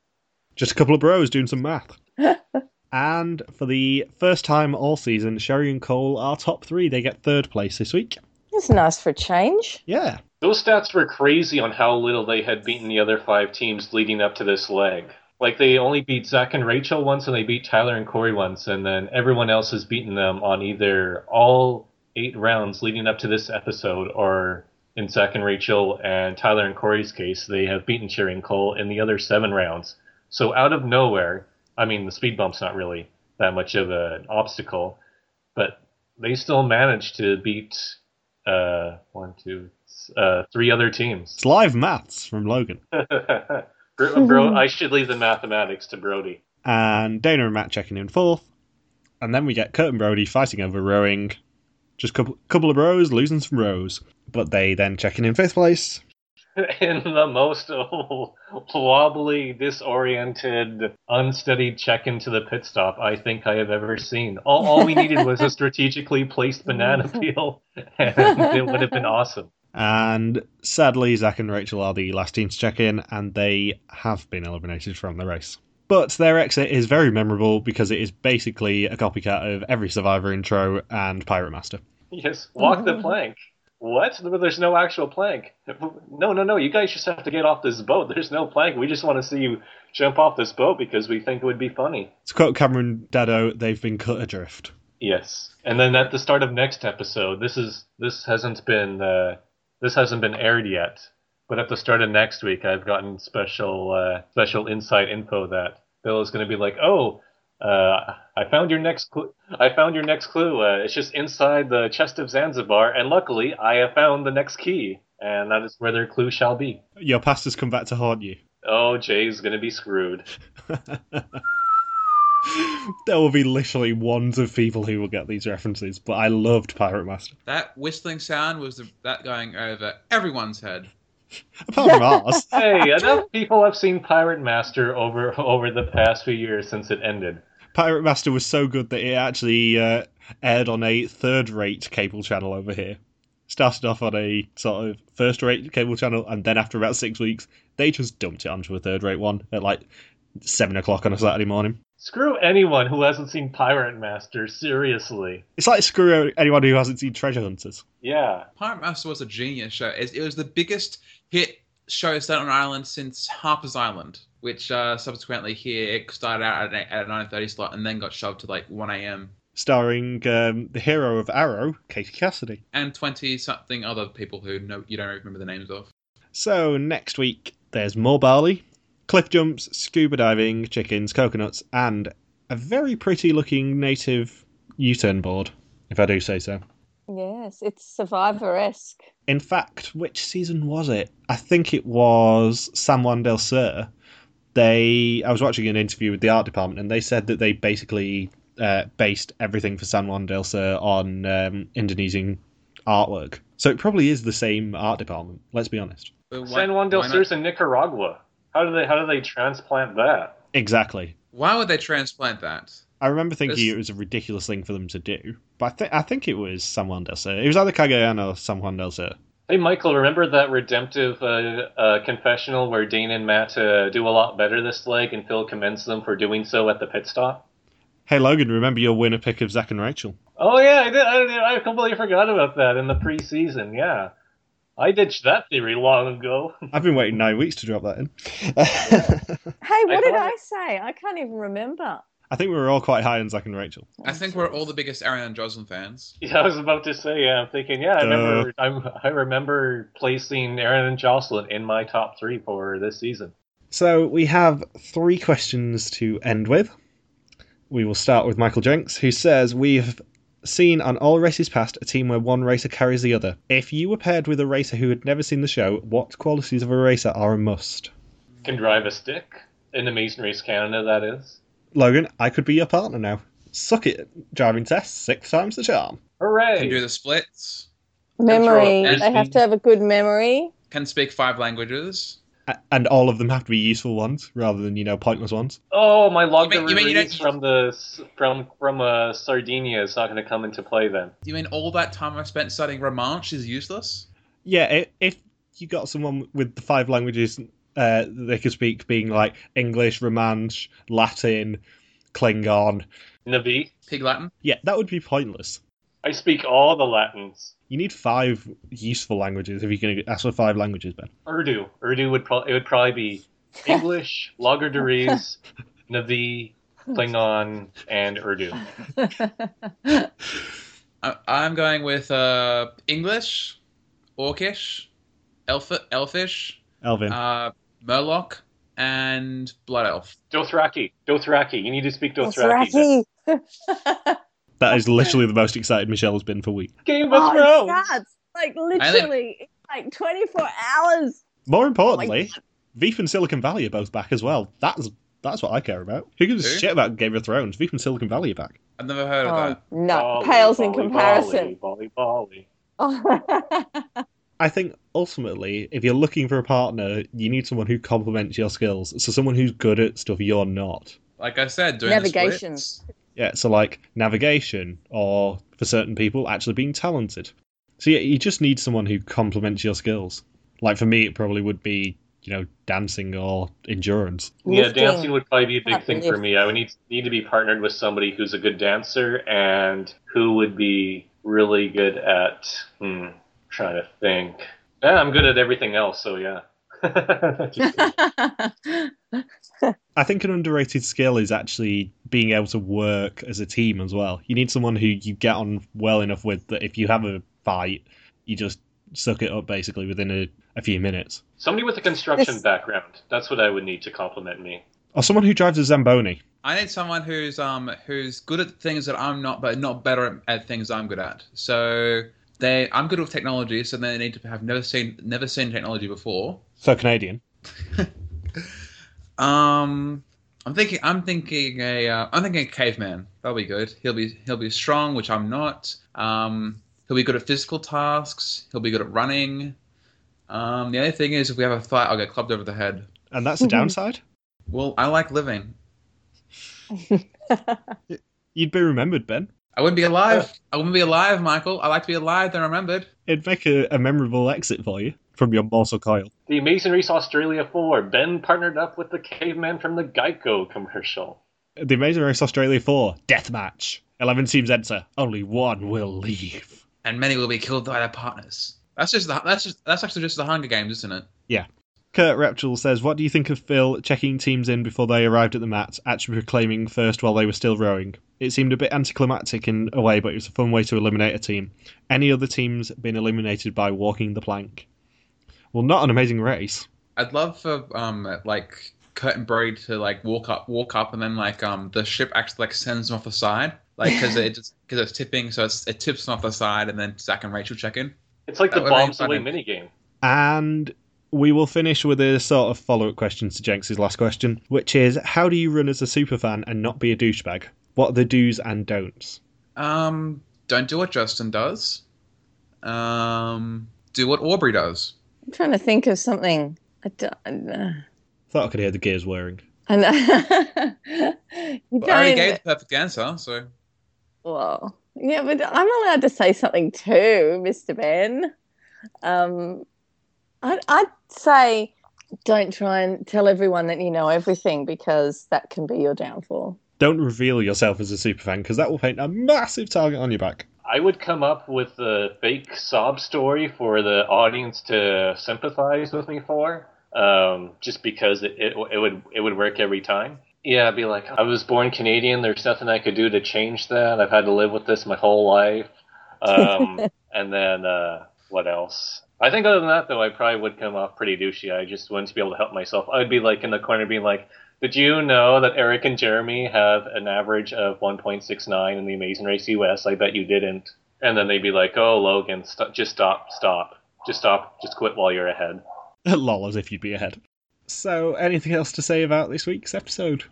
Speaker 2: Just a couple of bros doing some math. and for the first time all season, Sherry and Cole are top three. They get third place this week.
Speaker 4: That's nice for a change.
Speaker 2: Yeah.
Speaker 3: Those stats were crazy on how little they had beaten the other five teams leading up to this leg. Like they only beat Zach and Rachel once, and they beat Tyler and Korey once, and then everyone else has beaten them on either all eight rounds leading up to this episode, or in Zach and Rachel and Tyler and Korey's case, they have beaten Cheering Cole in the other seven rounds. So out of nowhere, I mean, the speed bump's not really that much of an obstacle, but they still managed to beat uh, one, two, uh, three other teams.
Speaker 2: It's live maths from Logan.
Speaker 3: Bro, bro, I should leave the mathematics to Brody.
Speaker 2: And Dana and Matt checking in fourth. And then we get Kurt and Brody fighting over rowing. Just a couple, couple of rows, losing some rows. But they then checking in fifth place.
Speaker 3: in the most wobbly, disoriented, unsteadied check into the pit stop I think I have ever seen. All, all we needed was a strategically placed banana peel, and it would have been awesome.
Speaker 2: And sadly, Zach and Rachel are the last team to check in, and they have been eliminated from the race. But their exit is very memorable because it is basically a copycat of every Survivor intro and Pirate Master.
Speaker 3: Yes, walk the plank. What? There's no actual plank. No, no, no. You guys just have to get off this boat. There's no plank. We just want to see you jump off this boat because we think it would be funny.
Speaker 2: To quote Cameron Daddo, they've been cut adrift.
Speaker 3: Yes, and then at the start of next episode, this is this hasn't been uh, this hasn't been aired yet, but at the start of next week, I've gotten special uh, special inside info that Bill is going to be like, "Oh, uh, I found your next clue. I found your next clue. Uh, it's just inside the chest of Zanzibar, and luckily, I have found the next key, and that is where their clue shall be."
Speaker 2: Your past has come back to haunt you.
Speaker 3: Oh, Jay's going to be screwed.
Speaker 2: there will be literally ones of people who will get these references, but I loved Pirate Master.
Speaker 5: That whistling sound was the, that going over everyone's head.
Speaker 2: Apart from ours.
Speaker 3: hey, enough people have seen Pirate Master over over the past few years since it ended.
Speaker 2: Pirate Master was so good that it actually uh, aired on a third-rate cable channel over here. Started off on a sort of first-rate cable channel, and then after about six weeks, they just dumped it onto a third-rate one at like seven o'clock on a Saturday morning.
Speaker 3: Screw anyone who hasn't seen Pirate Master, seriously.
Speaker 2: It's like screw anyone who hasn't seen Treasure Hunters.
Speaker 3: Yeah.
Speaker 5: Pirate Master was a genius show. It, it was the biggest hit show set on Ireland since Harper's Island, which uh, subsequently here it started out at, at a 9.30 slot and then got shoved to like 1 a.m.
Speaker 2: Starring um, the hero of Arrow, Katie Cassidy.
Speaker 5: And 20 something other people who no, you don't remember the names of.
Speaker 2: So next week, there's more Bali, cliff jumps, scuba diving, chickens, coconuts, and a very pretty looking native U turn board, if I do say so.
Speaker 4: Yes, it's Survivor esque.
Speaker 2: In fact, which season was it? I think it was San Juan del Sur. They, I was watching an interview with the art department, and they said that they basically uh, based everything for San Juan del Sur on um, Indonesian artwork. So it probably is the same art department. Let's be honest.
Speaker 5: Why-
Speaker 3: San Juan del
Speaker 5: Sur
Speaker 3: is in Nicaragua. How do they how do they transplant that?
Speaker 2: Exactly.
Speaker 5: Why would they transplant that?
Speaker 2: I remember thinking
Speaker 5: This-
Speaker 2: it was a ridiculous thing for them to do, but I, th- I think it was San Juan del Sur. It was either Cagayan or San Juan del Sur.
Speaker 3: Hey Michael, remember that redemptive uh, uh, confessional where Dane and Matt uh, do a lot better this leg, and Phil commends them for doing so at the pit stop?
Speaker 2: Hey Logan, remember your winner pick of Zach and Rachel?
Speaker 3: Oh yeah, I did. I, did, I completely forgot about that in the preseason. Yeah, I ditched that theory long ago.
Speaker 2: I've been waiting nine weeks to drop that in.
Speaker 4: Hey, what did I say? I can't even remember.
Speaker 2: I think we were all quite high on Zach and Rachel.
Speaker 5: I think we're all the biggest Aaron and Jocelyn fans.
Speaker 3: Yeah, I was about to say. Yeah, I'm thinking. Yeah, I remember. I'm, I remember placing Aaron and Jocelyn in my top three for this season.
Speaker 2: So we have three questions to end with. We will start with Michael Jenks, who says we've seen on all races past a team where one racer carries the other. If you were paired with a racer who had never seen the show, what qualities of a racer are a must?
Speaker 3: Can drive a stick in the Amazing Race Canada. That is.
Speaker 2: Logan, I could be your partner now. Suck it, driving test, six times the charm.
Speaker 3: Hooray!
Speaker 5: Can do the splits.
Speaker 4: Memory.
Speaker 3: Control.
Speaker 4: They have to have a good memory.
Speaker 5: Can speak five languages.
Speaker 2: A- And all of them have to be useful ones rather than, you know, pointless ones.
Speaker 3: Oh, my log
Speaker 5: You mean- you mean you don't-
Speaker 3: from the from from uh, Sardinia is not going to come into play then.
Speaker 5: You mean all that time I spent studying Romansh is useless?
Speaker 2: Yeah, i- if you got someone with the five languages uh, they could speak, being like English, Romansh, Latin, Klingon,
Speaker 3: Na'vi,
Speaker 5: Pig Latin?
Speaker 2: yeah, that would be pointless.
Speaker 3: I speak all the Latins.
Speaker 2: You need five useful languages if you're going to ask for five languages, Ben.
Speaker 3: Urdu. Urdu would probably it would probably be English, Logarderiz, Na'vi, Klingon, and Urdu.
Speaker 5: I I, I'm going with uh, English, Orcish, Elf, Elfish,
Speaker 2: Elvin.
Speaker 5: uh, Murloc, and Blood Elf.
Speaker 3: Dothraki. Dothraki. You need to speak Dothraki.
Speaker 4: Dothraki.
Speaker 2: that is literally the most excited Michelle has been for weeks.
Speaker 3: Game of
Speaker 4: oh,
Speaker 3: Thrones.
Speaker 4: it like literally, it's like 24 hours.
Speaker 2: More
Speaker 4: Oh
Speaker 2: importantly,
Speaker 4: God.
Speaker 2: Veep and Silicon Valley are both back as well. That's that's what I care about. Who gives a shit about Game of Thrones? Veep and Silicon Valley are back.
Speaker 5: I've never heard of
Speaker 4: Oh,
Speaker 5: that.
Speaker 4: no,
Speaker 3: Bolly,
Speaker 4: pales in
Speaker 3: bolly,
Speaker 4: comparison.
Speaker 3: Bolly, bolly,
Speaker 2: I think ultimately, if you're looking for a partner, you need someone who complements your skills. So someone who's good at stuff you're not.
Speaker 5: Like I said, doing
Speaker 4: Navigation.
Speaker 5: The splits.
Speaker 2: Yeah, so like navigation, or for certain people, actually being talented. So yeah, you just need someone who complements your skills. Like for me, it probably would be you know dancing or endurance.
Speaker 3: Yeah, dancing would probably be a big thing for me. I would need need to be partnered with somebody who's a good dancer and who would be really good at hmm, trying to think. Yeah, I'm good at everything else, so yeah. Just kidding.
Speaker 2: I think an underrated skill is actually being able to work as a team as well. You need someone who you get on well enough with that if you have a fight, you just suck it up basically within a, a few minutes.
Speaker 3: Somebody with a construction
Speaker 4: This-
Speaker 3: background. That's what I would need to compliment me.
Speaker 2: Or someone who drives a Zamboni.
Speaker 5: I need someone who's um who's good at things that I'm not, but not better at, at things I'm good at. So they, I'm good with technology, so they need to have never seen never seen technology before.
Speaker 2: So Canadian.
Speaker 5: Um, I'm thinking, I'm thinking a, uh, I'm thinking a caveman. That'll be good. He'll be, he'll be strong, which I'm not. Um, he'll be good at physical tasks. He'll be good at running. Um, the only thing is, if we have a fight, I'll get clubbed over the head.
Speaker 2: And that's the downside.
Speaker 5: Well, I like living.
Speaker 2: You'd be remembered, Ben.
Speaker 5: I wouldn't be alive. I wouldn't be alive, Michael. I like to be alive than remembered.
Speaker 2: It'd make a, a memorable exit for you from your morsel coil.
Speaker 3: The Amazing Race Australia 4. Ben partnered up with the caveman from the Geico commercial.
Speaker 2: The Amazing Race Australia 4, Death match. 11 teams enter, only one will leave.
Speaker 5: And many will be killed by their partners. That's just the, that's just that's actually just the Hunger Games, isn't it?
Speaker 2: Kurt Repchel says, What do you think of Phil checking teams in before they arrived at the mat, actually proclaiming first while they were still rowing? It seemed a bit anticlimactic in a way, but it was a fun way to eliminate a team. Any other teams been eliminated by walking the plank? Well, not an amazing race.
Speaker 5: I'd love for um like Kurt and Brody to like walk up, walk up, and then like um the ship actually like sends them off the side, like because it just because it's tipping, so it's, it tips them off the side, and then Zach and Rachel check in.
Speaker 3: It's like
Speaker 5: That
Speaker 3: the
Speaker 5: would be
Speaker 3: bombs
Speaker 5: fun.
Speaker 3: away minigame.
Speaker 2: And we will finish with a sort of follow up question to Jenks' last question, which is How do you run as a superfan and not be a douchebag? What are the do's and don'ts?
Speaker 5: Um, don't do what Justin does. Um, do what Aubrey does.
Speaker 4: I'm trying to think of something. I don't. Uh,
Speaker 2: Thought I could hear the gears whirring.
Speaker 4: I know. you
Speaker 5: But I already gave the perfect answer, so
Speaker 4: Well, yeah, but I'm allowed to say something too, Mr. Ben. Um, I'd, I'd say don't try and tell everyone that you know everything because that can be your downfall.
Speaker 2: Don't reveal yourself as a superfan because that will paint a massive target on your back.
Speaker 3: I would come up with a fake sob story for the audience to sympathize with me for, um, just because it, it, it would it would work every time. Yeah, I'd be like, I was born Canadian. There's nothing I could do to change that. I've had to live with this my whole life. Um, and then uh, what else? I think other than that, though, I probably would come off pretty douchey. I just wouldn't be able to help myself. I'd be like in the corner, being like, "Did you know that Eric and Jeremy have an average of 1.69 in the Amazing Race US? I bet you didn't." And then they'd be like, "Oh, Logan, st- just stop, stop, just stop, just quit while you're ahead."
Speaker 2: Lol, as if you'd be ahead. So, anything else to say about this week's episode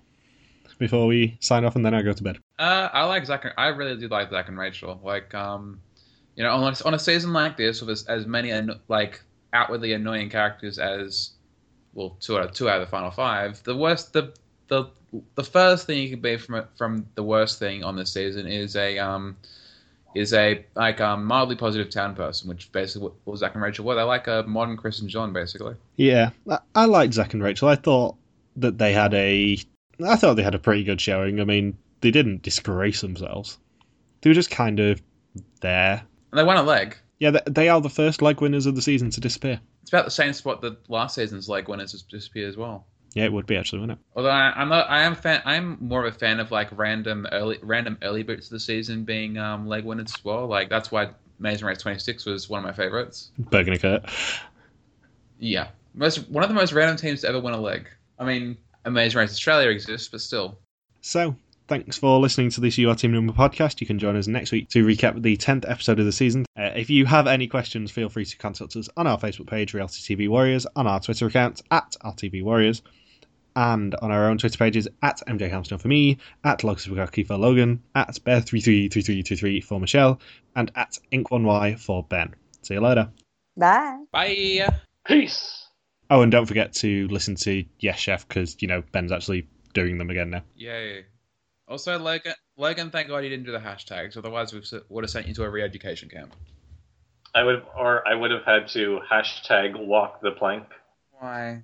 Speaker 2: before we sign off and then I go to bed?
Speaker 5: Uh, I like Zach. And, I really do like Zach and Rachel. Like, um, you know, on a, on a season like this with as, as many an, like outwardly annoying characters as, well, two out of two out of the final five. The worst, the the the first thing you can be from from the worst thing on this season is a um is a like um mildly positive town person, which basically what, Zach and Rachel were. They're like a modern Chris and John, basically.
Speaker 2: Yeah, I, I liked Zach and Rachel. I thought that they had a. I thought they had a pretty good showing. I mean, they didn't disgrace themselves. They were just kind of there.
Speaker 5: And they won a leg.
Speaker 2: Yeah, they, are the first leg winners of the season to disappear.
Speaker 5: It's about the same spot that last season's leg winners disappeared as well.
Speaker 2: Yeah, it would be actually, wouldn't it?
Speaker 5: Although I, I'm not, I am fan. I'm more of a fan of like random early, random early boots of the season being um, leg winners as well. Like that's why Amazing Race 26 was one of my favorites.
Speaker 2: Burgundy Kurt.
Speaker 5: Yeah, most one of the most random teams to ever win a leg. I mean, Amazing Race Australia exists, but still.
Speaker 2: So, thanks for listening to this UR Team Number podcast. You can join us next week to recap the 10th episode of the season. Uh, if you have any questions, feel free to contact us on our Facebook page, Reality TV Warriors, on our Twitter account, at RTV Warriors, and on our own Twitter pages, at MJ Hamilton for me, at Logsubagaki for Logan, at Bear333323 for Michelle, and at Ink1Y for Ben. See you later.
Speaker 4: Bye.
Speaker 5: Bye.
Speaker 3: Peace.
Speaker 2: Oh, and don't forget to listen to Yes Chef because, you know, Ben's actually doing them again now.
Speaker 5: Yay. Also, Logan, Logan, thank God you didn't do the hashtags. Otherwise, we would have sent you to a re-education camp.
Speaker 3: I would, or I would have had to hashtag walk the plank.
Speaker 5: Why?